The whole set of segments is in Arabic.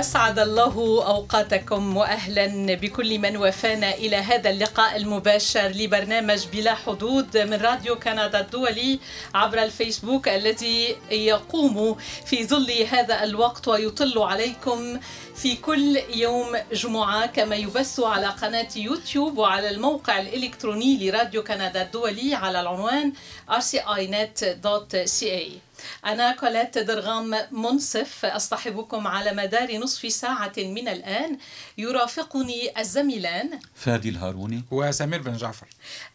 أسعد الله أوقاتكم وأهلا بكل من وفانا إلى هذا اللقاء المباشر لبرنامج بلا حدود من راديو كندا الدولي عبر الفيسبوك الذي يقوم في ظل هذا الوقت ويطل عليكم في كل يوم جمعة كما يبث على قناة يوتيوب وعلى الموقع الإلكتروني لراديو كندا الدولي على العنوان rcinet.ca أنا كولات درغام منصف أصطحبكم على مدار نصف ساعة من الآن. يرافقني الزميلان. فادي الهاروني. وسمير بن جعفر.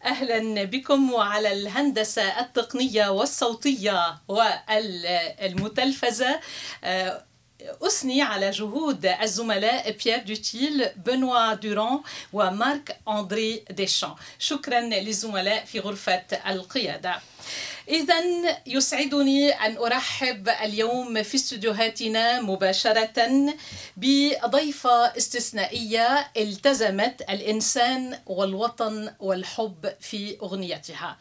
أهلا بكم وعلى الهندسة التقنية والصوتية والمتلفزة. آه، أثني على جهود الزملاء بيير دوتيل بنوا دوران ومارك أندري ديشان. شكرا للزملاء في غرفة القيادة. إذا يسعدني أن أرحب اليوم في استديوهاتنا مباشرة بضيفة استثنائية التزمت الإنسان والوطن والحب في أغنيتها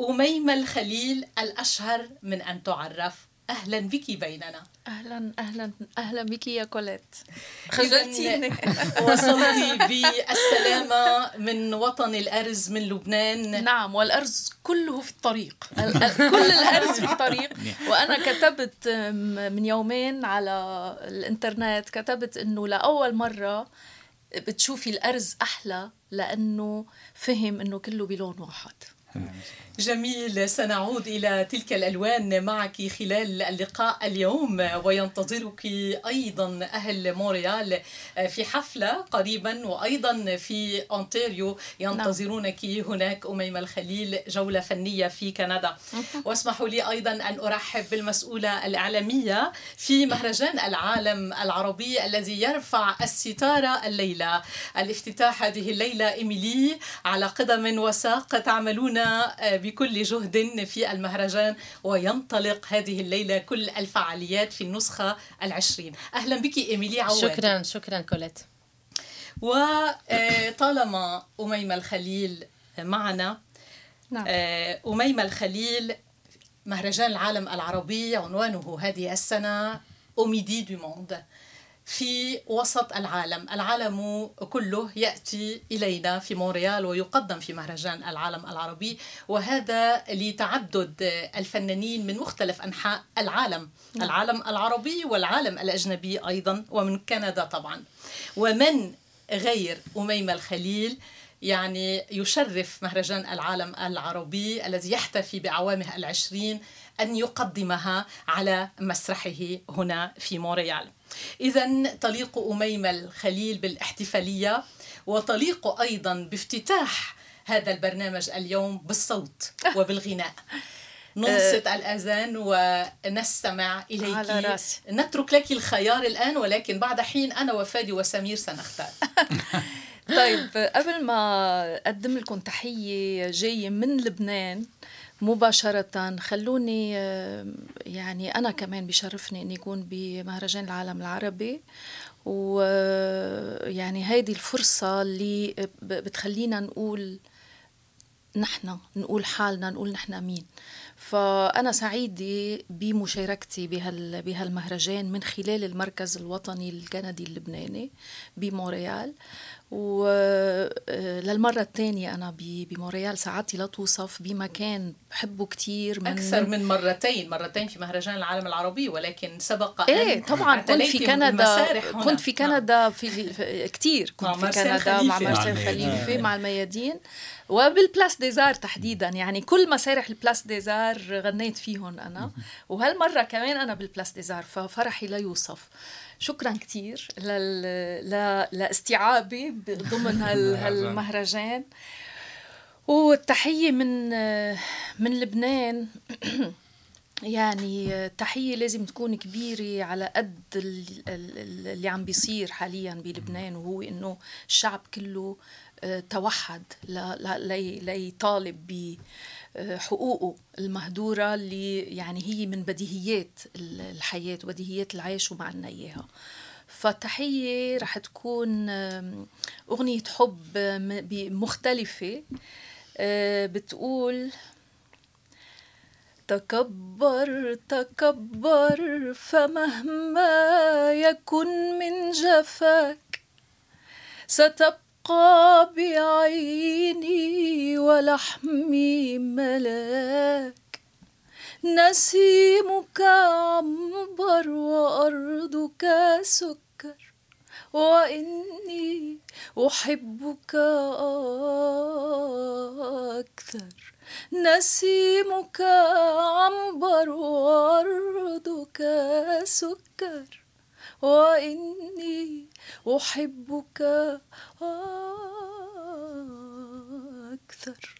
أميمة الخليل الأشهر من أن تعرف. أهلا بك بيننا. أهلا أهلا أهلا بك يا كوليت. خجلتيني وصلتي بالسلامة من وطن الأرز من لبنان. نعم والأرز كله في الطريق. كل الأرز في الطريق. وأنا كتبت من يومين على الإنترنت كتبت إنه لأول مرة بتشوفي الأرز أحلى لأنه فهم إنه كله بلون واحد. جميل. سنعود إلى تلك الألوان معك خلال اللقاء اليوم وينتظرك أيضا أهل مونريال في حفلة قريبا وأيضا في أونتاريو. ينتظرونك هناك أميمة الخليل جولة فنية في كندا. واسمحوا لي أيضا أن أرحب بالمسؤولة الإعلامية في مهرجان العالم العربي الذي يرفع الستارة الليلة. الافتتاح هذه الليلة إيميلي على قدم وساق تعملون بكل جهد في المهرجان وينطلق هذه الليلة كل الفعاليات في النسخة العشرين. أهلا بك إيميلي عواد. شكرا شكرا كوليت. وطالما أميمة الخليل معنا نعم. أميمة الخليل مهرجان العالم العربي عنوانه هذه السنة Au milieu du monde في وسط العالم العالم كله يأتي إلينا في مونريال ويقدم في مهرجان العالم العربي وهذا لتعدد الفنانين من مختلف أنحاء العالم نعم. العالم العربي والعالم الأجنبي أيضا ومن كندا طبعا ومن غير أميمة الخليل يعني يشرف مهرجان العالم العربي الذي يحتفي بأعوامه العشرين أن يقدمها على مسرحه هنا في مونريال. إذا تليق أميمة الخليل بالاحتفالية وتليق أيضا بافتتاح هذا البرنامج اليوم بالصوت وبالغناء. ننصت الأذان ونستمع إليك. على راسي. نترك لك الخيار الآن ولكن بعد حين أنا وفادي وسمير سنختار. طيب قبل ما أقدم لكم تحية جاية من لبنان مباشرة خلوني يعني أنا كمان بشرفني أني أكون بمهرجان العالم العربي. ويعني هيدي الفرصة اللي بتخلينا نقول نحن نقول حالنا نقول نحن مين. فأنا سعيدة بمشاركتي بهال بهالمهرجان من خلال المركز الوطني الكندي اللبناني بمونريال. وللمرة الثانية أنا بمونريال سعادتي لا توصف بمكان بحبه كثير من أكثر من مرتين مرتين في مهرجان العالم العربي ولكن سبق إيه طبعا كنت في كندا كنت في كندا نعم. في كثير كنت في كندا مع مارسيل خليفة مع الميادين. وبال Place des Arts تحديدا. يعني كل مسارح ال Place des Arts غنيت فيهم أنا. وهالمرة كمان أنا بال Place des Arts ففرحي لا يوصف. شكرا كثير لل... ل... لاستيعابي ضمن هال... هالمهرجان. والتحية من من لبنان. يعني تحية لازم تكون كبيرة على قد اللي عم بيصير حاليا بلبنان وهو إنه الشعب كله آه، توحد ليطالب ب حقوقه المهدورة اللي يعني هي من بديهيات الحياة وبديهيات العيش ومعنا إياها. فالتحية رح تكون أغنية حب مختلفة. آه، بتقول تكبر تكبر فمهما يكن من جفاك ستبقى بعيني ولحمي ملاك. نسيمك عنبر وأرضك سكر وإني أحبك أكثر. نسيمك عنبر وأرضك سكر وإني أحبك أكثر.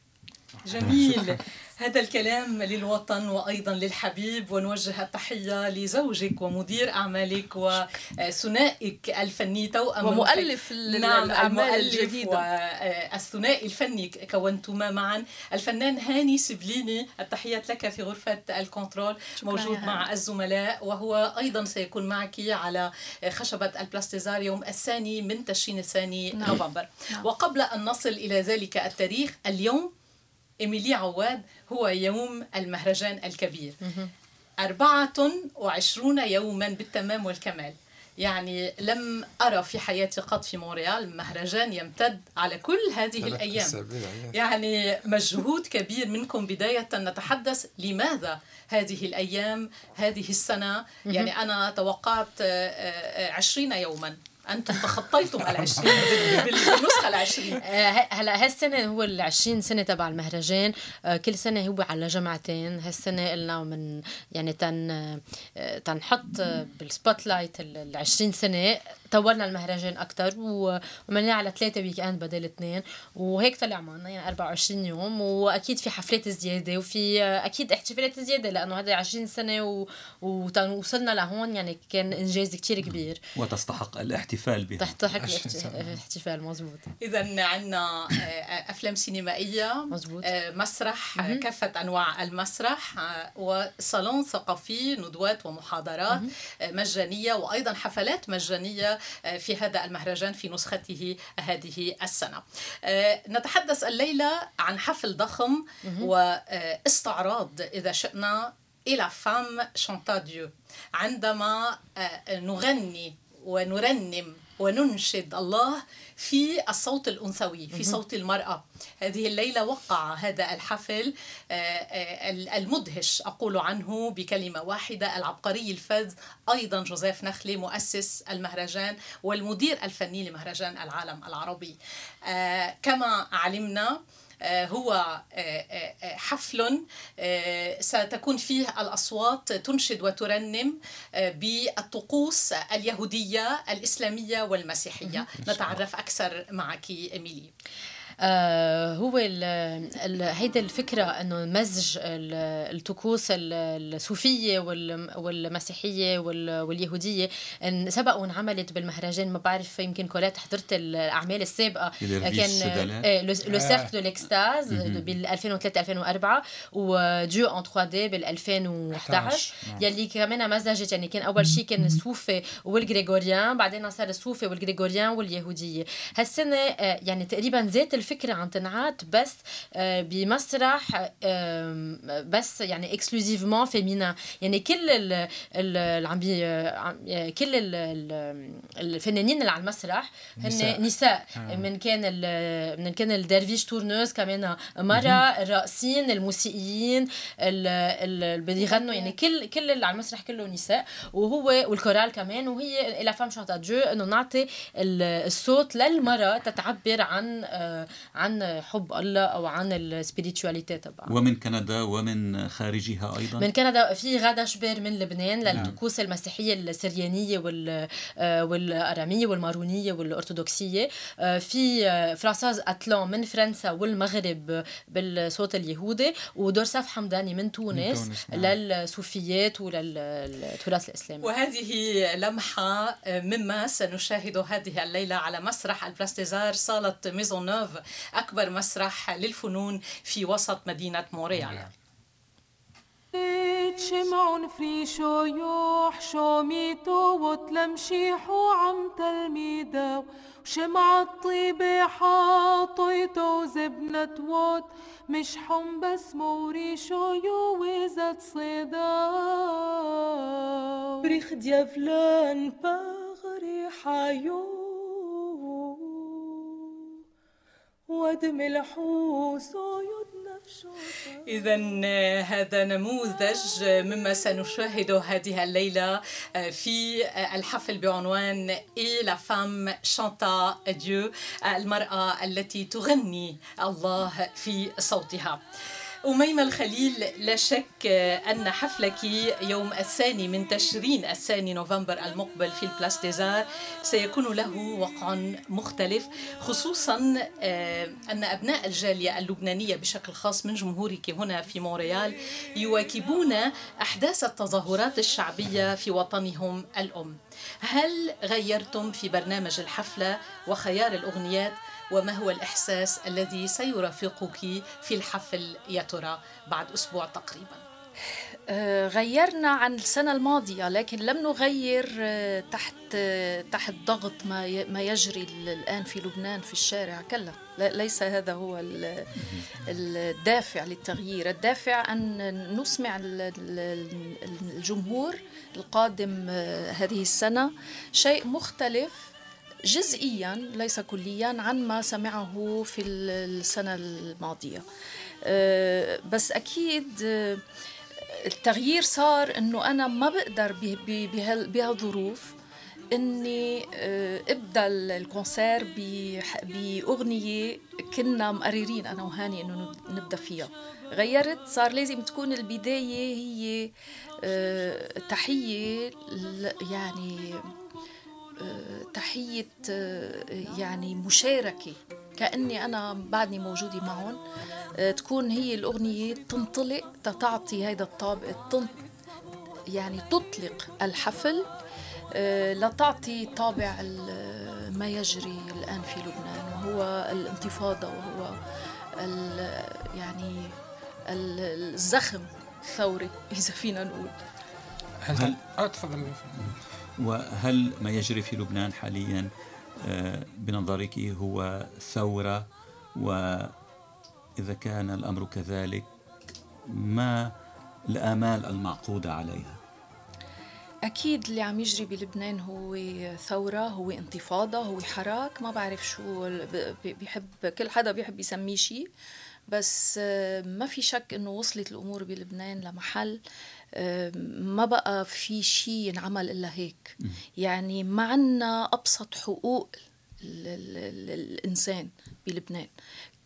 جميل. هذا الكلام للوطن وأيضا للحبيب ونوجه التحية لزوجك ومدير أعمالك وثنائك الفني توأم ومؤلف نعم الأعمال الجديدة. والثنائي الفني كونتما معا. الفنان هاني سبليني التحيات لك في غرفة الكنترول موجود مع الزملاء وهو أيضا سيكون معك على خشبة البلاستيزاريوم الثاني من تشرين الثاني نعم. نوفمبر. نعم. وقبل أن نصل إلى ذلك التاريخ اليوم إيميلي عواد هو يوم المهرجان الكبير. أربعة وعشرون يوما بالتمام والكمال. يعني لم أرى في حياتي قط في مونريال مهرجان يمتد على كل هذه الأيام. يعني مجهود كبير منكم بداية نتحدث لماذا هذه الأيام هذه السنة. يعني أنا توقعت آه، آه، عشرين يوما. أنتم تخطيتم ال 20 بالنسخة ال 20 آه، هلا هالسنة هو ال 20 سنة تبع المهرجان. آه، كل سنة هو على جمعتين. هالسنة قلنا من يعني تن آه، تنحط بال spotlight ال 20 سنة. طورنا المهرجان أكثر وعملناه على ثلاثة weekend بدل اثنين. وهيك طلع معنا يعني 24 يوم. وأكيد في حفلات زيادة وفي أكيد احتفالات زيادة لأنه هذا 20 سنة و... ووصلنا لهون يعني كان إنجاز كثير كبير. وتستحق الاحتفال بها. تستحق الاحتفال مزبوط اذا عندنا آه، أفلام سينمائية مزبوط آه، مسرح كافة أنواع المسرح آه، وصالون ثقافي ندوات ومحاضرات مجانية وأيضا حفلات مجانية آه، في هذا المهرجان في نسخته هذه السنة. آه، نتحدث الليلة عن حفل ضخم واستعراض إذا شئنا إلى فام شانتا ديو. عندما آه، نغني ونرنم وننشد الله في الصوت الأنثوي في صوت المرأة. هذه الليلة وقع هذا الحفل آه، آه، المدهش أقول عنه بكلمة واحدة العبقري الفذ أيضا جوزيف نخلي مؤسس المهرجان والمدير الفني لمهرجان العالم العربي. آه، كما علمنا هو حفل ستكون فيه الأصوات تنشد وترنم بالطقوس اليهودية الإسلامية والمسيحية. نتعرف أكثر معك إيميلي. آه هو ال ال هيدا الفكرة أنه مزج الطقوس الصوفية والمسيحية واليهودية. إن سبق وانعملت بالمهرجان ما بعرف يمكن كولات حضرت الأعمال السابقة. كان Le Cercle de l'extase بال 2003 2004 و Dieu en 3D بال 2011 يلي كمان مزجت يعني كان أول شيء كان الصوفي والغريغوريان بعدين صار الصوفي والغريغوريان واليهودية. هالسنة آه، يعني تقريبا زيت الفكرة عم تنعاد بس آه، بمسرح بس يعني exclusivement féminin يعني كل ال عم كل الفنانين اللي على المسرح هن نساء. آه. من كان من كان ال derviches tourneuses كمان مرة الراقصين الموسيقيين اللي بيغنوا يعني كل كل اللي على المسرح كله نساء. وهو والكورال كمان. وهي Et la femme chanta Dieu إنه نعطي الصوت للمرأة تتعبر عن آه، عن حب الله أو عن ال spiritualité تبعها ومن كندا ومن خارجها أيضا؟ من كندا في غادة شبير من لبنان نعم. للطقوس المسيحية السريانية وال والأرامية والمارونية والأرثوذكسية. في Françoise Atlan من فرنسا والمغرب بالصوت اليهودي ودورساف حمداني من تونس, من تونس نعم. للصوفيات وللتراث الإسلامي. وهذه لمحة مما سنشاهد هذه الليلة على مسرح ال Place des Arts صالة Maisonneuve أكبر مسرح للفنون في وسط مدينة مونريال شمع فريشو يوح شوميتو وتلمشيحو عم تلميدو شمع الطيبة حاطيتو زبنة ووت مش حم بس موريشو يو وزا صيدت صيدا بريخ ديافلان باغري حيو ودم الحوس إذا هذا نموذج مما سنشاهده هذه الليلة في الحفل بعنوان Et la femme chanta Dieu المرأة التي تغني الله في صوتها. أميمة الخليل لا شك أن حفلك يوم الثاني من تشرين الثاني نوفمبر المقبل في ال Place des Arts سيكون له وقع مختلف خصوصا آه، أن أبناء الجالية اللبنانية بشكل خاص من جمهورك هنا في مونريال يواكبون أحداث التظاهرات الشعبية في وطنهم الأم. هل غيرتم في برنامج الحفلة وخيار الأغنيات؟ وما هو الإحساس الذي سيرافقك في الحفل يا ترى بعد أسبوع تقريبا؟ آه، غيرنا عن السنة الماضية لكن لم نغير آه، تحت آه، تحت ضغط ما ما يجري الآن في لبنان في الشارع. كلا ليس هذا هو الدافع للتغيير. الدافع أن نسمع الجمهور القادم هذه السنة شيء مختلف. جزئيا ليس كليا عن ما سمعه في السنة الماضية. آه، بس أكيد آه، التغيير صار إنه أنا ما بقدر بهالظروف إني آه، أبدأ الكونسير بأغنية كنا مقررين أنا وهاني إنه نبدأ فيها. غيرت صار لازم تكون البداية هي تحية يعني تحية يعني مشاركة كأني أنا بعدني موجودة معهم. تكون هي الأغنية تنطلق تتعطي هذا الطابع يعني تطلق الحفل لتعطي طابع ما يجري الآن في لبنان وهو الانتفاضة وهو يعني الزخم الثوري إذا فينا نقول. هل هل تفضل وهل ما يجري في لبنان حاليا آه، بنظرك هو ثورة؟ وإذا كان الأمر كذلك ما الآمال المعقودة عليها؟ أكيد اللي عم يجري بلبنان هو ثورة هو انتفاضة هو حراك. ما بعرف شو بيحب كل حدا بيحب يسميه شيء. بس آه، ما في شك إنه وصلت الأمور بلبنان لمحل ما بقى في شيء ينعمل إلا هيك. يعني ما عنا أبسط حقوق الإنسان بلبنان.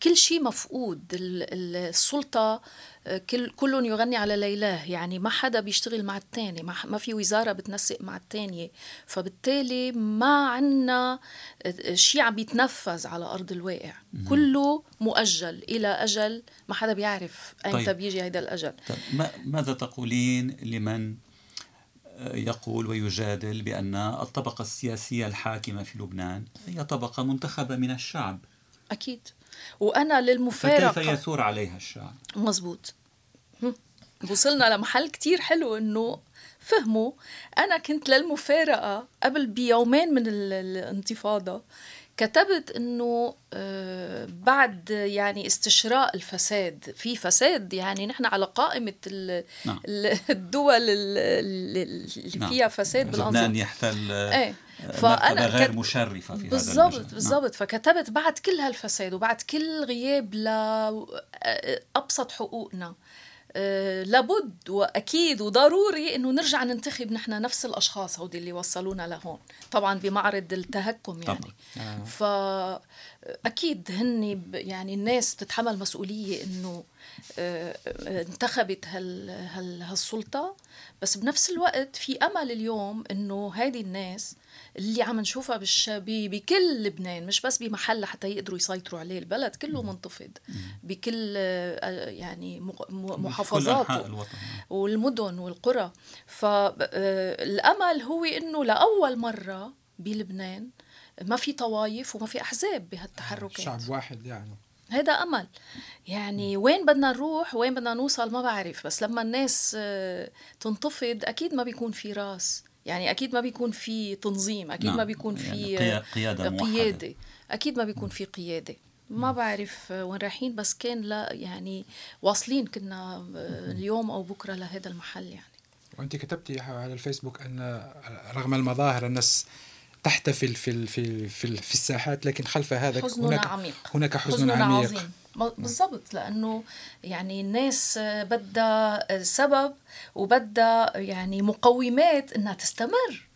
كل شيء مفقود. السلطة آه، كل كلهم يغني على ليلاه يعني ما حدا بيشتغل مع الثاني ما في وزارة بتنسق مع الثانية فبالتالي ما عنا آه، شيء عم بيتنفذ على أرض الواقع. كله مؤجل إلى أجل ما حدا بيعرف أيمتى طيب. بيجي هذا الأجل. طيب. ماذا تقولين لمن آه، يقول ويجادل بأن الطبقة السياسية الحاكمة في لبنان هي طبقة منتخبة من الشعب؟ أكيد. وأنا للمفارقة. فكيف يثور عليها الشعب مزبوط وصلنا لمحل كتير حلو إنه فهموا أنا كنت للمفارقة قبل بيومين من الانتفاضة. كتبت إنه آه، بعد يعني استشراء الفساد في فساد يعني نحن على قائمة نعم. الدول اللي نعم. فيها فساد بالأنظمة لبنان يحتل إيه فأنا غير كت... مشرفة في بالزبط هذا بالضبط بالضبط نعم. فكتبت بعد كل هالفساد وبعد كل غياب لابسط حقوقنا لابد وأكيد وضروري إنه نرجع ننتخب نحن نفس الأشخاص هودي اللي وصلونا لهون طبعا بمعرض التهكم يعني طبعا. آه. فاكيد هن يعني الناس بتتحمل مسؤولية إنه انتخبت هال هال هالسلطة بس بنفس الوقت في أمل اليوم إنه هذه الناس اللي عم نشوفها بالش... بكل لبنان مش بس بمحل لحتى يقدروا يسيطروا عليه البلد كله منتفض. بكل آه، يعني محافظاته والمدن والقرى. فالامل آه، هو إنه لأول مرة بلبنان ما في طوايف وما في أحزاب بهالتحركات. شعب واحد يعني. هذا أمل. يعني وين بدنا نروح؟ وين بدنا نوصل؟ ما بعرف. بس لما الناس آه، تنتفض أكيد ما بيكون في راس. يعني أكيد ما بيكون في تنظيم أكيد نعم. ما بيكون في يعني قيادة قيادة. أكيد ما بيكون في قيادة. ما بعرف وين رايحين بس كان لا يعني واصلين كنا اليوم أو بكرة لهذا المحل يعني. وأنت كتبتي على الفيسبوك أن رغم المظاهر الناس تحتفل في في في, في الساحات لكن خلف هذا هناك عميق. هناك حزن عميق. عظيم. بالضبط لأنه يعني الناس بدها سبب وبدها يعني مقومات إنها تستمر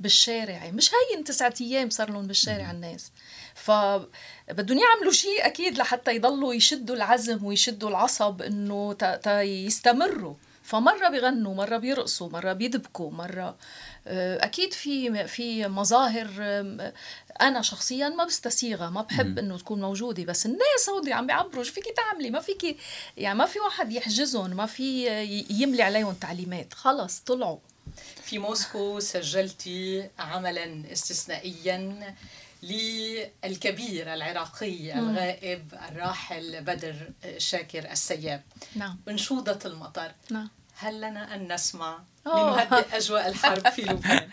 بالشارع. مش هين تسعة أيام صار لهم بالشارع الناس. فبدهم يعملوا شيء أكيد لحتى يضلوا يشدوا العزم ويشدوا العصب إنه يستمروا. فمرة بيغنوا مرة بيرقصوا مرة بيدبكوا مرة آه، أكيد في في مظاهر أنا شخصيا ما بستسيغها ما بحب إنه تكون موجودة بس الناس هودي عم بيعبروا شو فيكي تعملي؟ ما فيكي يعني ما في واحد يحجزهم ما في يملي عليهم تعليمات خلص طلعوا. في موسكو سجلتي عملا استثنائيا للكبير العراقي الغائب الراحل بدر شاكر السياب. نعم. انشوده المطر؟ نعم. هل لنا أن نسمع لنهدئ أجواء الحرب في لبنان؟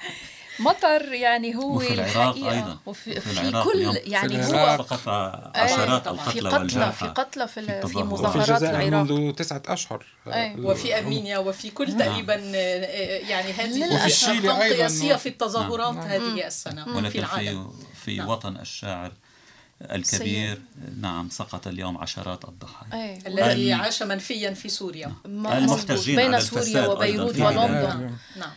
مطر يعني هو وفي العراق أيضا. وفي في, في كل يعني هو فقط عشرات القتلى في قتلى في قتلى في, في, في مظاهرات العراق. منذ تسعة أشهر. وفي أرمينيا وفي كل نعم. تقريبا يعني هذه وفي الشيلي أيضا قياسيه في التظاهرات نعم. هذه السنة ولكن في العالم. في نعم. وطن الشاعر الكبير. نعم سقط اليوم عشرات الضحايا. الذي عاش منفيا في سوريا. المحتجين بين سوريا وبيروت ولندن. نعم.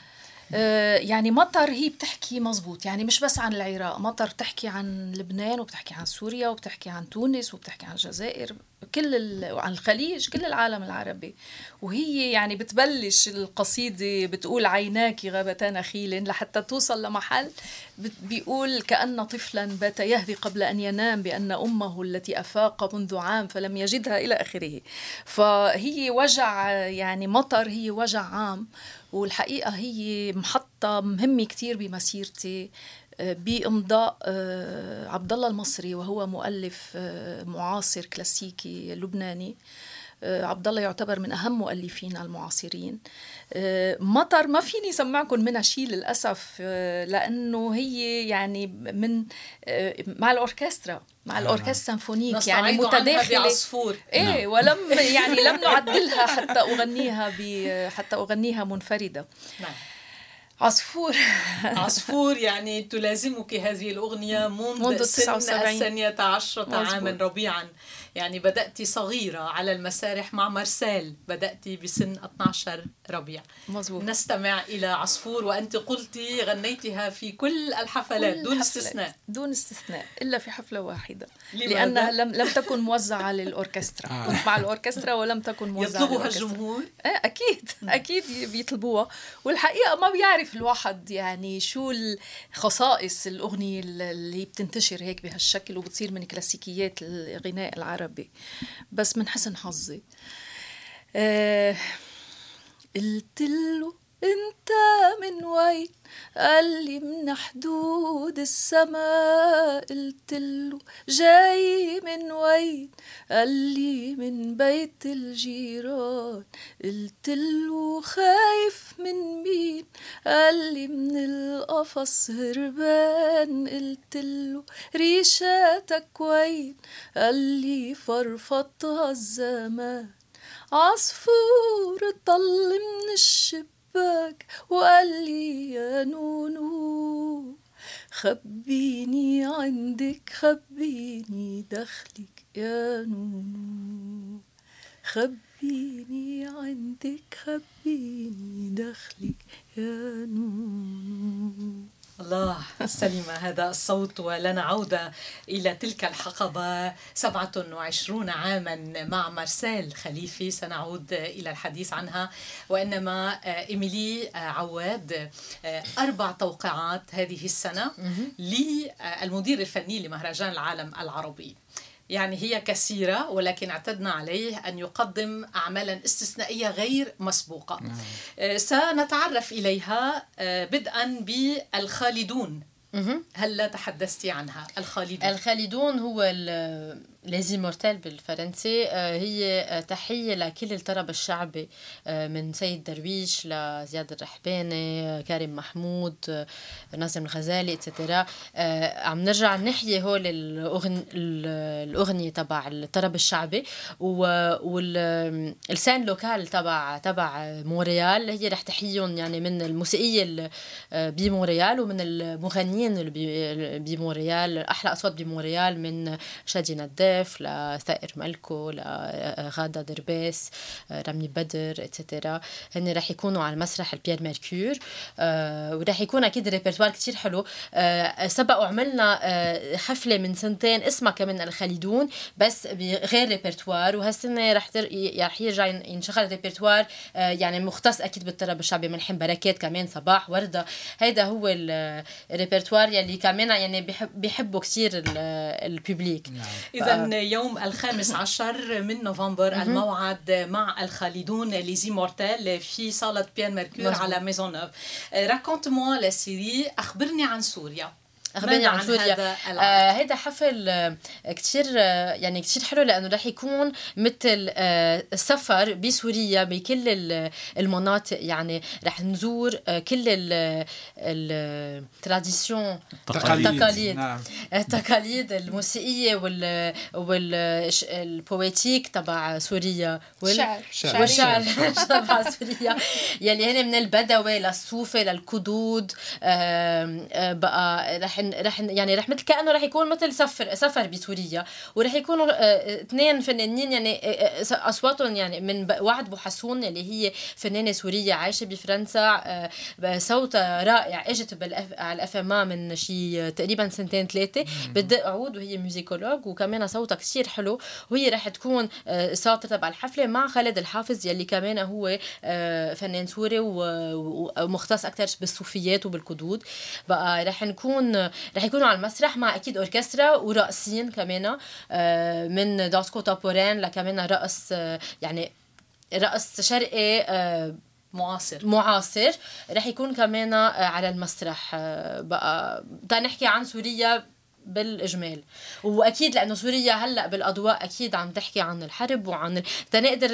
يعني مطر هي بتحكي مزبوط. يعني مش بس عن العراق مطر بتحكي عن لبنان وبتحكي عن سوريا وبتحكي عن تونس وبتحكي عن الجزائر كل عن الخليج كل العالم العربي. وهي يعني بتبلش القصيدة بتقول عيناك غابتا نخيل لحتى توصل لمحل بيقول كأن طفلا بات يهذي قبل أن ينام بأن أمه التي أفاق منذ عام فلم يجدها إلى آخره. فهي وجع يعني مطر هي وجع عام. والحقيقة هي محطة مهمة كتير بمسيرتي آه، بإمضاء آه، عبد الله المصري وهو مؤلف آه، معاصر كلاسيكي لبناني. عبد الله يعتبر من أهم مؤلفين المعاصرين. مطر ما فيني سمعكم منها شيء للأسف لأنه هي يعني من مع الأوركسترا. مع الاوركسترا ال symphonique يعني متداخلة. بعصفور. إيه نعم. ولم يعني لم نعدلها حتى أغنيها حتى أغنيها منفردة. نعم. عصفور. عصفور يعني تلازمك هذه الأغنية منذ, منذ سن الثانية عشرة عاما ربيعا. يعني بدأت صغيرة على المسارح مع مرسال بدأت بسن 12 ربيع. مزبوط. نستمع إلى عصفور وأنت قلتي غنيتها في كل الحفلات كل دون استثناء. دون استثناء إلا في حفلة واحدة. لماذا؟ لأنها لم, لم تكن موزعة للأوركسترا. آه. كنت مع الأوركسترا ولم تكن موزعة يطلبها الجمهور؟ آه أكيد. أكيد بيطلبوها. والحقيقة ما بيعرف الواحد يعني شو الخصائص الأغنية اللي بتنتشر هيك بهالشكل وبتصير من كلاسيكيات الغناء العربي. ربي. بس من حسن حظي. آه قلت له أنت من وين؟ قال لي من حدود السماء. قلت له جاي من وين؟ قال لي من بيت الجيران. قلت له خايف من مين؟ قال لي من القفص هربان. قلت له ريشاتك وين قال لي فرفطها الزمان. عصفور طل من الشباك. وقال لي يا نونو خبيني عندك خبيني دخلك يا نونو خبيني عندك خبيني دخلك يا نونو. الله سلمى هذا الصوت ولنا عودة إلى تلك الحقبة. 27 عاما مع مارسيل خليفي. سنعود إلى الحديث عنها. وإنما آه، إيميلي آه، عواد آه، أربع توقيعات هذه السنة للمدير الفني لمهرجان العالم العربي. يعني هي كثيرة ولكن اعتدنا عليه أن يقدم أعمالا استثنائية غير مسبوقة. نعم. آه، سنتعرف إليها آه، بدءا بالخالدون. هل لا تحدثتي عنها؟ الخالدون. الخالدون هو لازي مورتال بالفرنسي. هي تحية لكل الطرب الشعبي من سيد درويش لزياد الرحباني كريم محمود ناظم الغزالي et cetera عم نرجع نحيي هول الأغنية تبع الطرب الشعبي. وال les talents locaux تبع تبع مونريال هي رح تحييهم يعني من الموسيقية بمونريال ومن المغنيين بمونريال أحلى أصوات بمونريال من شادي نداف لثائر ملكو لغادة درباس رمي بدر et cetera هن رح يكونوا على مسرح ال Pierre-Mercure ورح يكون أكيد ريبرتوار كتير حلو. سبق وعملنا حفلة من سنتين اسمها كمان الخالدون بس بغير ريبرتوار وهالسنة رح رح يرجع ينشغل ريبرتوار يعني مختص أكيد بالطرب الشعبي. من بركات كمان صباح وردة. هيدا هو الريبرتوار يلي كمان يعني بيحبوا كثير ال public نعم. يوم الخامس عشر من نوفمبر الموعد مع الخالدون Les Immortels في صالة Pierre-Mercure على Maisonneuve Raconte-moi la Syrie أخبرني عن سوريا. اخبرني عن سوريا. هذا, آه هيدا حفل آه كتير آه يعني كتير حلو لأنه رح يكون مثل آه سفر بسوريا بكل المناطق. يعني رح نزور آه كل ال traditions التقاليد. نعم. التقاليد الموسيقية وال وال poétique تبع سوريا. والشعر والشعر تبع سوريا. يلي هن من البدوي للصوفي للقدود آه بقى رح رح يعني رح مثل كأنه رح يكون مثل سفر سفر بسوريا ورح يكونوا آه، اثنين فنانين يعني آه، آه، أصواتهم يعني من وعد بوحسون اللي هي فنانة سورية عايشة بفرنسا صوتها رائع إجت على ال FMA من شي تقريبا سنتين ثلاثة بدق عود وهي musicologue وكمان صوتها كثير حلو. وهي رح تكون star تبع الحفلة مع خالد الحافظ يلي كمان هو فنان سوري ومختص أكثر بالصوفيات وبالقدود بقى رح نكون رح يكونوا على المسرح مع أكيد أوركسترا ورقصين كمان آه، من danse contemporaine لكمان رقص آه، يعني رقص شرقي آه، معاصر. معاصر. رح يكون كمان على المسرح بقى. نحكي عن سوريا بالإجمال. وأكيد لأنه سوريا هلأ بالأضواء أكيد عم تحكي عن الحرب وعن تنقدر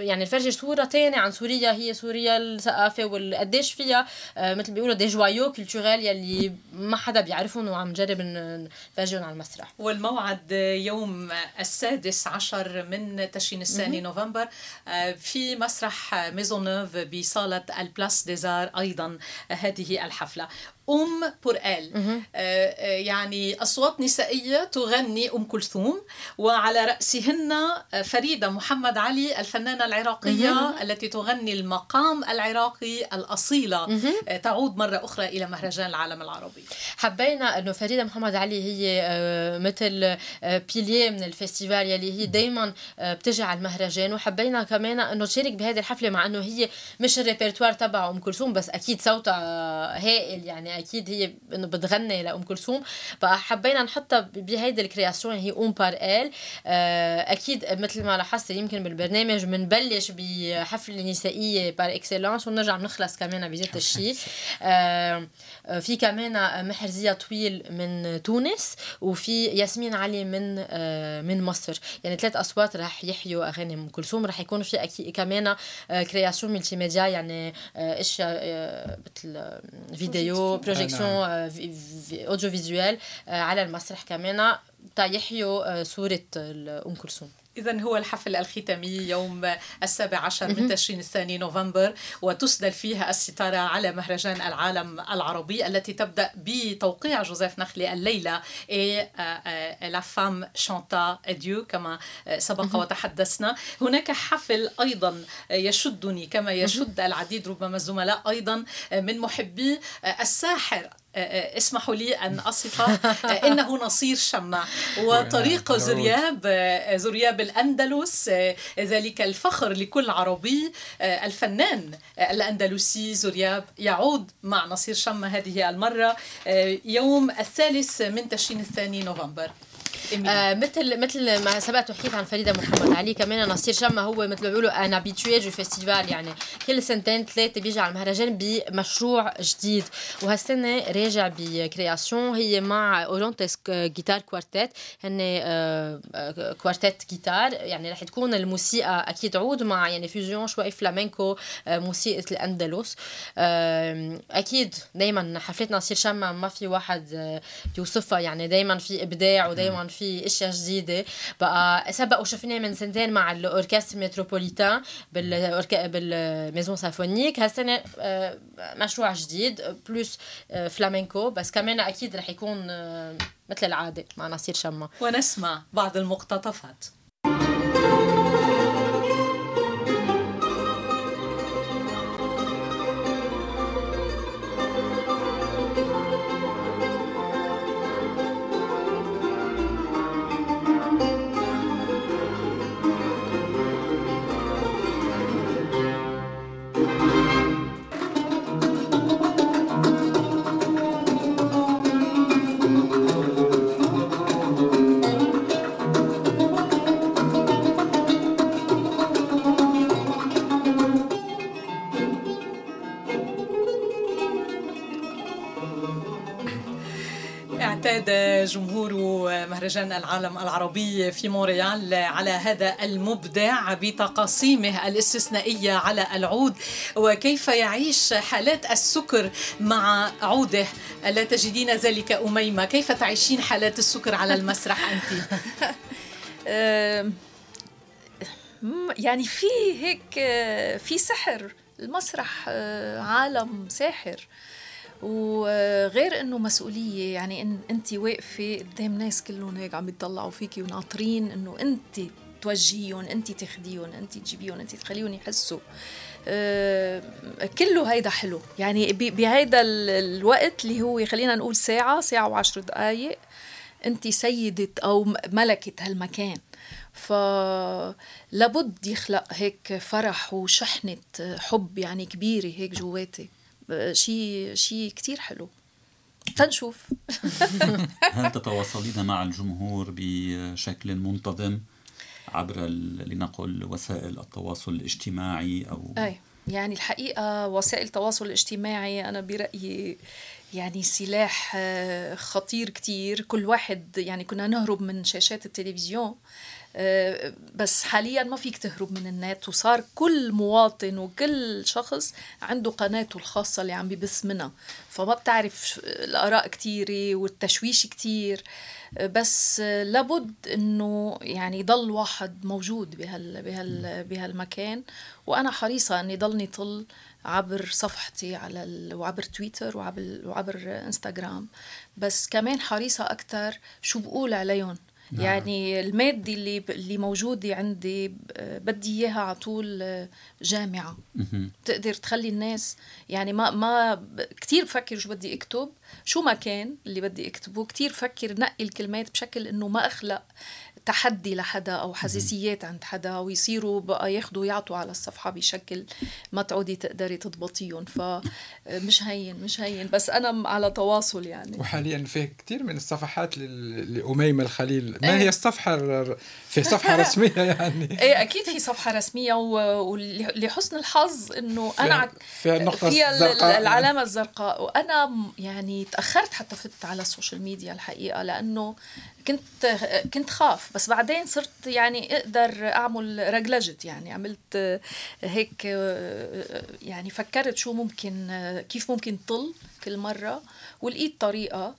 يعني نفرجي صورة ثانية عن سوريا هي سوريا الثقافة والقديش فيها آه مثل بيقولوا دي جوايو كولتورال يلي ما حدا بيعرفهم وعم نجرب نفرجيهم على المسرح. والموعد يوم السادس عشر من تشرين الثاني نوفمبر آه في مسرح Maisonneuve بصالة ال Place des Arts أيضا هذه الحفلة. Oum par elles آه، آه، يعني أصوات نسائية تغني أم كلثوم وعلى رأسهن فريدة محمد علي الفنانة العراقية التي تغني المقام العراقي الأصيلة. آه، تعود مرة أخرى إلى مهرجان العالم العربي. حبينا أنه فريدة محمد علي هي مثل pilier من ال festival يلي هي دايما بتجي على المهرجان وحبينا كمان أنه تشارك بهذه الحفلة مع أنه هي مش الريبرتوار تبع أم كلثوم بس أكيد صوتها هائل. يعني أكيد هي إنه بتغني لأم كلثوم. فحبينا نحطها بهيدي ال création هي Oum par elles آه، أكيد مثل ما لاحظت يمكن بالبرنامج بنبلش بحفله نسائية par excellence ونرجع بنخلص كمان بذات الشيء. آه، في كمان محرزية طويل من تونس وفي ياسمين علي من آه، من مصر. يعني ثلاث أصوات رح يحيوا أغاني أم كلثوم. رح يكون في أكيد كمان création multimédia يعني إشياء مثل فيديو. projection audiovisuelle على المسرح كمان. تا يحيوا صورة أم كلثوم. إذا هو الحفل الختامي يوم السابع عشر من تشرين الثاني نوفمبر وتسدل فيها الستارة على مهرجان العالم العربي التي تبدأ بتوقيع جوزيف نخلي الليلة لا فام شانتا اديو كما سبق وتحدثنا. هناك حفل أيضا يشدني كما يشد العديد ربما الزملاء أيضا من محبي الساحر اسمحوا لي أن أصف. إنه نصير شمع. وطريق زرياب زرياب الأندلس ذلك الفخر لكل عربي. الفنان الأندلسي زرياب يعود مع نصير شمع هذه المرة يوم الثالث من تشرين الثاني نوفمبر. آه مثل مثل ما سبقت وحكيت عن فريدة محمد علي كمان نصير شما هو مثل ما بيقولوا un habitué du festival يعني كل سنتين ثلاثة بيجي على المهرجان بمشروع جديد. وهالسنة راجع ب création هي مع Orontes Guitar Quartet هن آه quartet guitare يعني رح تكون الموسيقى أكيد عود مع يعني fusion شوي فلامينكو آه موسيقى الأندلس. آه أكيد دائما حفلات نصير شما ما في واحد آه بيوصفها يعني دائما في إبداع ودائما في أشياء جديدة. بقى سبق وشفناه من سنتين مع ال Orchestre Métropolitain بال Maison symphonique هالسنة آه، مشروع جديد بلوس آه، فلامينكو. بس كمان أكيد رح يكون آه، مثل العادة مع نصير شما. ونسمع بعض المقتطفات. مهرجان العالم العربي في مونريال على هذا المبدع بتقاسيمه الاستثنائية على العود وكيف يعيش حالات السكر مع عوده؟ ألا تجدين ذلك أميمة. كيف تعيشين حالات السكر على المسرح أنت؟ يعني في هيك في سحر. المسرح عالم ساحر. وغير إنه مسؤولية يعني إن انت واقفة قدام ناس كلهم هيك عم يطلعوا فيكي وناطرين إنه انت توجهيهم انت تاخديهم انت تجيبيهم انت تخليهم يحسوا. أه كله هيدا حلو. يعني بهيدا الوقت اللي هو خلينا نقول ساعة ساعة وعشر دقايق انت سيدة أو ملكة هالمكان. فلابد يخلق هيك فرح وشحنة حب يعني كبيرة هيك جواتي شيء شيء كثير حلو. تنشوف هل تتواصلين مع الجمهور بشكل منتظم عبر لنقل وسائل التواصل الاجتماعي أو؟ أي يعني الحقيقة وسائل التواصل الاجتماعي أنا برأيي يعني سلاح آه، خطير كتير. كل واحد يعني كنا نهرب من شاشات التلفزيون بس حاليا ما فيك تهرب من النت وصار كل مواطن وكل شخص عنده قناته الخاصة اللي عم ببث منها. فما بتعرف الآراء كتيرة والتشويش كتير. بس لابد إنه يعني يضل واحد موجود بهال بهال بهالمكان. وأنا حريصة إني ضلني طل عبر صفحتي على ال... وعبر تويتر وعبر وعبر إنستغرام. بس كمان حريصة أكثر شو بقول عليهم. نعم. يعني المادة اللي اللي موجودة عندي بدي إياها على طول آه، جامعة. تقدر تخلي الناس يعني ما ما كثير بفكر شو بدي أكتب شو ما كان اللي بدي أكتبه كثير بفكر نقي الكلمات بشكل إنه ما أخلق. تحدي لحدا أو حساسيات عند حدا ويصيروا بقى ياخذوا يعطوا على الصفحة بشكل ما تعودي تقدري تضبطيهم. فمش هين مش هين. بس أنا على تواصل يعني. وحاليا في كثير من الصفحات لأميمة الخليل. ما هي إيه. الصفحة في صفحة رسمية يعني. إيه أكيد في صفحة رسمية ولحسن الحظ إنه أنا في النقطة فيها الزرقاء. العلامة الزرقاء. وأنا يعني تأخرت حتى فت على ال social media الحقيقة لأنه كنت كنت خاف. بس بعدين صرت يعني أقدر اعمل réglage يعني عملت هيك يعني فكرت شو ممكن كيف ممكن طل كل مرة. ولقيت طريقة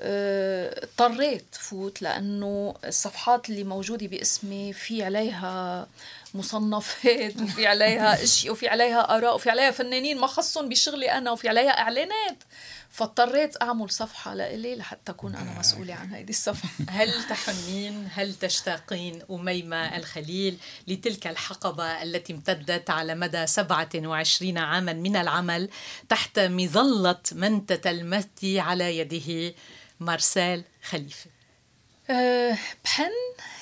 اضطريت فوت لأنه الصفحات اللي موجودة باسمي في عليها مصنفات وفي عليها اشياء وفي عليها آراء وفي عليها فنانين ما خصهم بشغلي أنا وفي عليها إعلانات. فاضطريت أعمل صفحة لإلي لحتى أكون أنا مسؤولة عن هذه الصفحة. هل تحنين؟ هل تشتاقين أميمة الخليل لتلك الحقبة التي امتدت على مدى 27 عاما من العمل تحت مظلة من تتلمذي على يده مارسيل خليفة؟ بحن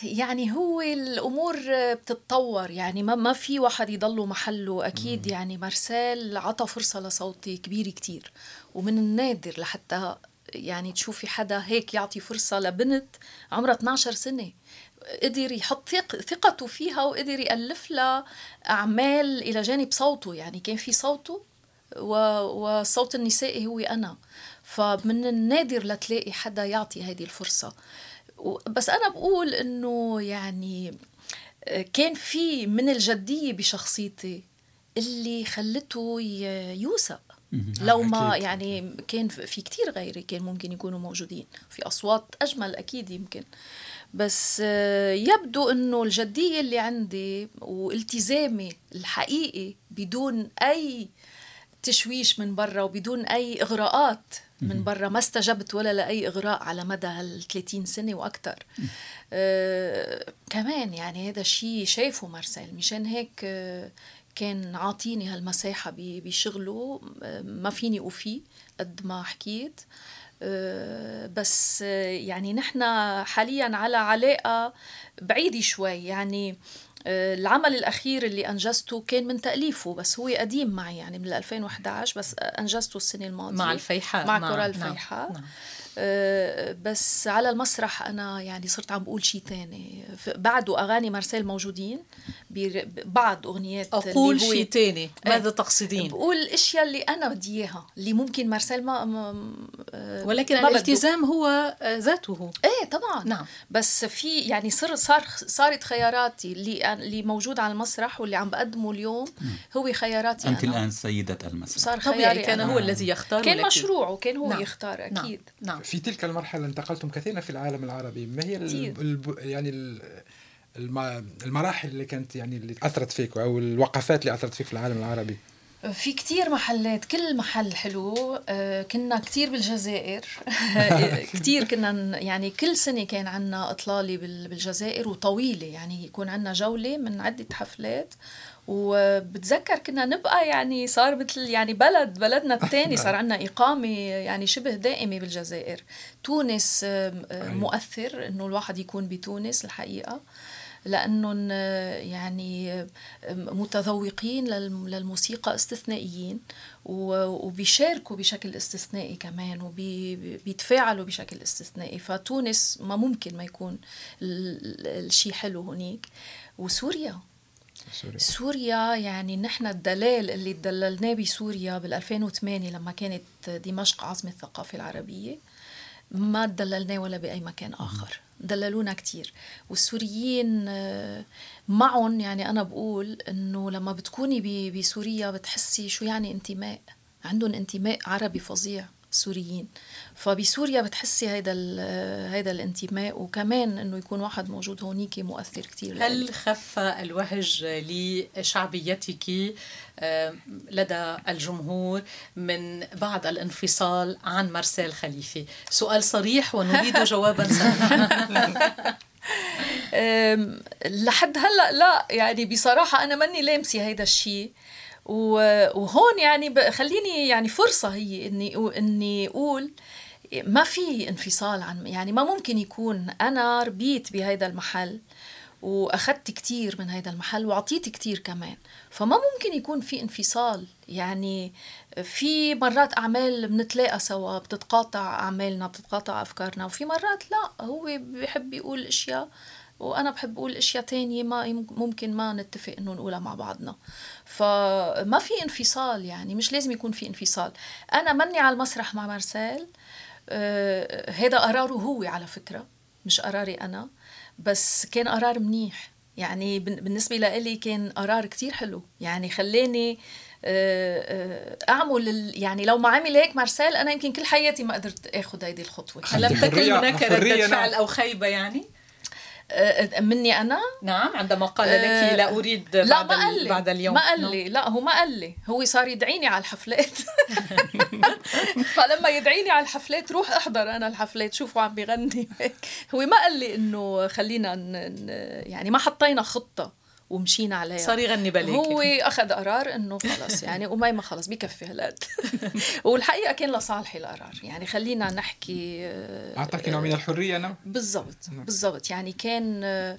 يعني هو الأمور بتتطور يعني ما ما في واحد يضل محله. أكيد يعني مارسيل عطى فرصة لصوتي كبيره كتير ومن النادر لحتى يعني تشوفي حدا هيك يعطي فرصة لبنت عمرها 12 سنة. قدر يحط ثق ثقته فيها وقدر يألف لها أعمال إلى جانب صوته. يعني كان في صوته والصوت النسائي هو أنا. فمن النادر لتلاقي حدا يعطي هذه الفرصة. بس أنا بقول إنه يعني كان في من الجدية بشخصيتي اللي خلته يوثق. لو ما يعني كان في كتير غيري كان ممكن يكونوا موجودين في أصوات أجمل أكيد يمكن. بس يبدو إنه الجدية اللي عندي والتزامي الحقيقي بدون أي تشويش من برا وبدون أي إغراءات من برا ما استجبت ولا لأي إغراء على مدى هال 30 سنه وأكثر آه كمان يعني هذا الشيء شايفه مارسيل. مشان هيك آه كان عاطيني هالمساحة بشغله. آه ما فيني أوفيه قد ما حكيت. آه بس آه يعني نحن حاليا على علاقة بعيدة شوي. يعني العمل الأخير اللي أنجزته كان من تأليفه بس هو قديم معي يعني من 2011 بس أنجزته السنة الماضية مع الفيحاء مع, مع كورال الفيحاء نعم. نعم. بس على المسرح أنا يعني صرت عم بقول شيء ثاني بعده اغاني مارسيل موجودين بعض أغنيات أقول شيء ثاني ماذا تقصدين؟ بقول الأشياء اللي أنا بدي إياها اللي ممكن مارسيل ما, ما آه، ولكن ما الالتزام هو آه، ذاته. إيه طبعا. نعم. بس في يعني صار صار صارت خياراتي اللي اللي موجود على المسرح واللي عم بقدمه اليوم هو خياراتي انت أنا. الآن سيدة المسرح. صار خياري كان هو الذي يختار كان مشروعه كان هو نعم. يختار أكيد. نعم. في تلك المرحلة انتقلتم كثيرا في العالم العربي. ما هي الب... يعني المراحل اللي كانت يعني اللي أثرت فيك أو الوقفات اللي أثرت فيك في العالم العربي؟ في كتير محلات كل محل حلو آه، كنا كتير بالجزائر. كتير كنا يعني كل سنة كان عنا إطلالة بالجزائر وطويلة. يعني يكون عنا جولة من عدة حفلات. وبتذكر كنا نبقى يعني صار مثل يعني بلد بلدنا الثاني صار عندنا إقامة يعني شبه دائمة بالجزائر. تونس مؤثر إنه الواحد يكون بتونس الحقيقة لأنهم يعني متذوقين للموسيقى استثنائيين وبيشاركوا بشكل استثنائي كمان وبيتفاعلوا بشكل استثنائي. فتونس ما ممكن ما يكون الشيء حلو هناك وسوريا. سوريا. سوريا يعني نحن الدلال اللي دللناه بسوريا بال 2008 لما كانت دمشق عاصمة الثقافة العربية ما دللناه ولا بأي مكان آخر. دللونا كتير. والسوريين آه، معهم يعني أنا بقول إنه لما بتكوني بسوريا بتحسي شو يعني انتماء. عندهم انتماء عربي فظيع. السوريين فبسوريا بتحسي هيدا هيدا الانتماء وكمان إنه يكون واحد موجود هونيك مؤثر كثير هل خف الوهج لشعبيتك آه، لدى الجمهور من بعد الانفصال عن مارسيل خليفة؟ سؤال صريح ونريد جوابا صريحا لحد هلأ لا يعني بصراحة أنا ماني لامسة هيدا الشيء. وهون يعني خليني يعني فرصة هي إني إني أقول ما في انفصال عن يعني ما ممكن يكون أنا ربيت بهذا المحل واخذت كتير من هذا المحل وأعطيت كتير كمان. فما ممكن يكون في انفصال. يعني في مرات أعمال بنتلاقى سوا بتتقاطع أعمالنا بتتقاطع أفكارنا وفي مرات لا هو بيحب يقول أشياء وأنا بحب أقول إشياء تانية ما ممكن ما نتفق إنه نقولها مع بعضنا. فما في انفصال يعني مش لازم يكون في انفصال. أنا مني على المسرح مع مارسيل آه هذا قراره هو على فكرة مش قراري أنا. بس كان قرار منيح. يعني بالنسبة لإلي كان قرار كتير حلو. يعني خلاني آه، آه، أعمل يعني لو ما عمل هيك مارسيل أنا يمكن كل حياتي ما قدرت آخذ هيدي الخطوة. تكن هناك رده فعل أو خيبه يعني. مني أنا؟ نعم عندما قال لك آه، لا أريد لا بعد, ما قال لي بعد اليوم. ما قال لي لا هو ما قال لي هو صار يدعيني على الحفلات. فلما يدعيني على الحفلات روح أحضر أنا الحفلات شوفوا عم بيغني هو ما قال لي إنه خلينا يعني ما حطينا خطة. ومشينا عليها. صار يغني بالك هو أخذ قرار إنه خلص يعني وميمة خلص بكفي هالقد. والحقيقة كان لصالحي القرار. يعني خلينا نحكي آه، اعطاك نوع من الحرية نعم. بالضبط نعم. بالضبط. يعني كان آه،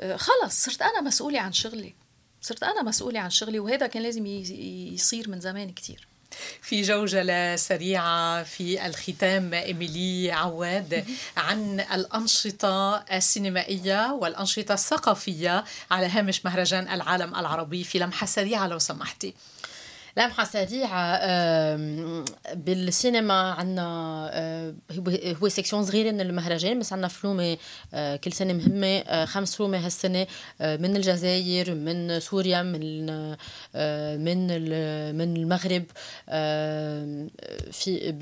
آه، خلص صرت أنا مسؤولة عن شغلي. صرت أنا مسؤولة عن شغلي وهذا كان لازم يصير من زمان كتير. في جوجلة سريعة في الختام إيميلي عواد عن الأنشطة السينمائية والأنشطة الثقافية على هامش مهرجان العالم العربي في لمحة سريعة لو سمحتي. لمحة سريعة بالسينما عنا هو سيكسيون صغيرة من المهرجان بس عنا فلومة كل سنة مهمة خمس فلومة هالسنة من الجزائر من سوريا من من من المغرب في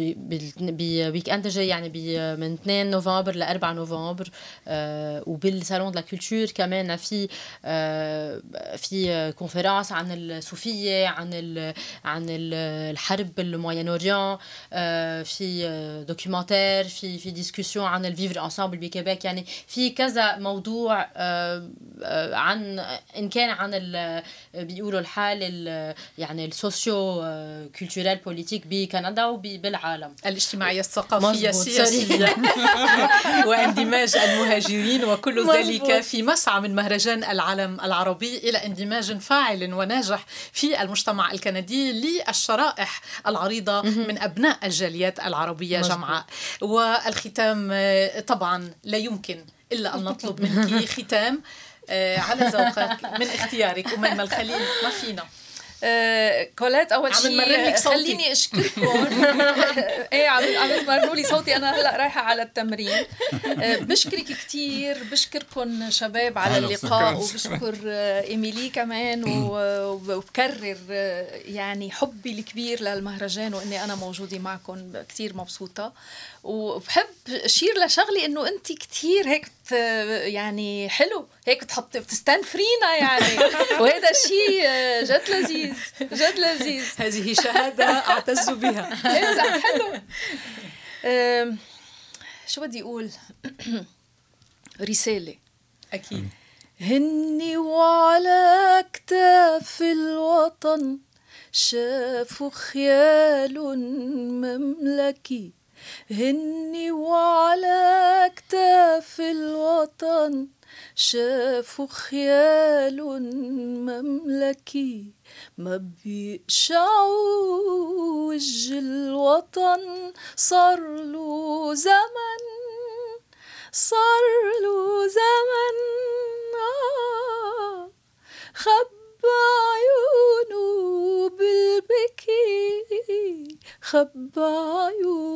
ب weekend جاي يعني من 2 نوفمبر ل 4 نوفمبر وبال salon de culture كمان في في conférence عن الصوفية عن عن الحرب بال Moyen-Orient آه، في documentaire في في discussion عن ال vivre ensemble بكيبيك يعني في كذا موضوع آه، آه، عن إن كان عن بيقولوا الحال يعني ال socio-culturel politique بكندا وبالعالم الاجتماعية الثقافية السياسية. وإندماج المهاجرين وكل ذلك في مسعى من مهرجان العالم العربي إلى اندماج فاعل وناجح في المجتمع الكندي. للشرائح العريضة من أبناء الجاليات العربية مزبوط. جمعاء. والختام آه، طبعا لا يمكن إلا أن نطلب منك ختام آه، على ذوقك من اختيارك أميمة الخليل ما فينا. كولات أول شيء خليني أشكركم. إيه عم عم تمرنوا لي صوتي. أنا هلأ رايحة على التمرين. آه، بشكرك كثير بشكركم شباب على اللقاء وبشكر آه، إيميلي كمان وبكرر يعني حبي الكبير للمهرجان وإني أنا موجودة معكم. كثير مبسوطة. وبحب أشير لشغلي إنه أنت كثير هيك يعني حلو هيك بتحطي بتستنفرينا يعني. وهذا شيء جد لذيذ جد لذيذ. هذه شهادة أعتز بها. حلو. شو بدي أقول؟ رسالة. أكيد. هني وعلى كتاف الوطن شافوا خيال مملكي. هني وعلى كتاف الوطن شافوا خيال مملكي ما بيقشعوا وجه الوطن. صار له زمن صار له زمن آه خب عيونه بالبكي خب عيونه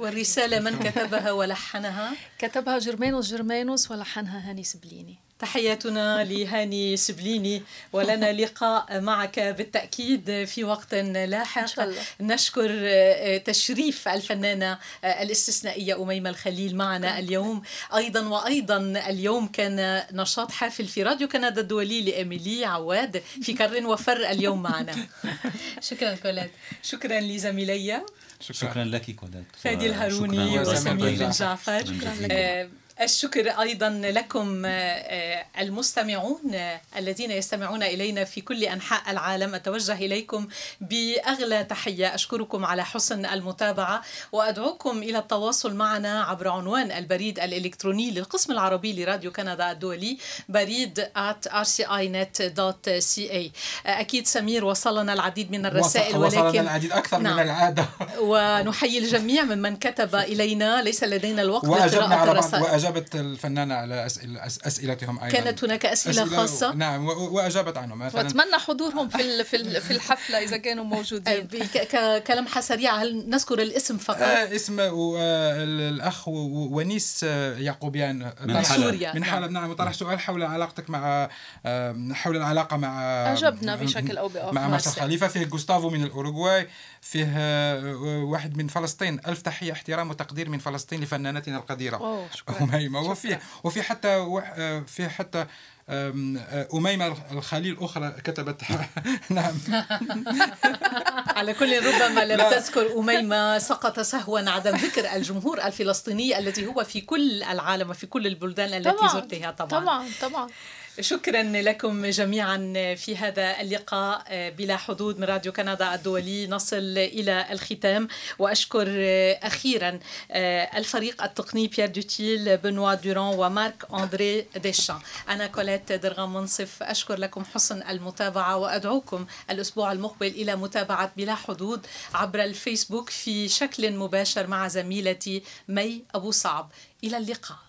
والرسالة من كتبها ولحنها؟ كتبها جرمانوس جرمانوس ولحنها هاني سبليني. تحياتنا لهاني سبليني ولنا لقاء معك بالتأكيد في وقت لاحق. إن شاء الله. نشكر آه، تشريف الفنانة آه، الاستثنائية أميمة الخليل معنا اليوم. أيضا وأيضا اليوم كان نشاط حافل في راديو كندا الدولي لإيميلي عواد في كر وفر اليوم معنا. شكرا كولات شكرا لزميلي شكرا, شكرا لك كولات فادي الهاروني وسمير بن جعفر. الشكر أيضا لكم آه، آه، المستمعون آه، الذين يستمعون إلينا في كل أنحاء العالم. أتوجه إليكم بأغلى تحية. أشكركم على حسن المتابعة وأدعوكم إلى التواصل معنا عبر عنوان البريد الإلكتروني للقسم العربي لراديو كندا الدولي بريد rcinet.ca أكيد سمير وصلنا العديد من الرسائل ولكن وصلنا العديد أكثر نعم. من العادة. ونحيي الجميع ممن كتب إلينا. ليس لدينا الوقت لقراءة الرسائل. أجابت الفنانة على أسئلتهم أيضا. كانت هناك أسئلة, أسئلة خاصة؟ نعم وأجابت عنهم. وأتمنى حضورهم في في الحفلة إذا كانوا موجودين. كلمحة سريعة هل نذكر الاسم فقط؟ آه اسم الأخ ونيس يعقوبيان. من سوريا. من حلب. نعم. وطرح سؤال حول علاقتك مع حول العلاقة مع أجبنا بشكل أو بآخر. مع مارسيل خليفة فيه جوستافو من الأوروغواي فيه واحد من فلسطين. ألف تحية احترام وتقدير من فلسطين لفنانتنا القديرة. أوه أميمة وفي وفي حتى في حتى أميمة الخليل أخرى كتبت نعم. على كل ربما لم تذكر أميمة سقط سهوا عدم ذكر الجمهور الفلسطيني الذي هو في كل العالم وفي كل البلدان التي طبعا زرتها طبعا. طبعا طبعا. شكرا لكم جميعا في هذا اللقاء بلا حدود من راديو كندا الدولي. نصل إلى الختام وأشكر أخيرا الفريق التقني بيير دوتيل بنوا دوران ومارك أندري ديشان أنا كوليت درغام منصف. أشكر لكم حسن المتابعة وأدعوكم الأسبوع المقبل إلى متابعة بلا حدود عبر الفيسبوك في شكل مباشر مع زميلتي مي أبو صعب. إلى اللقاء.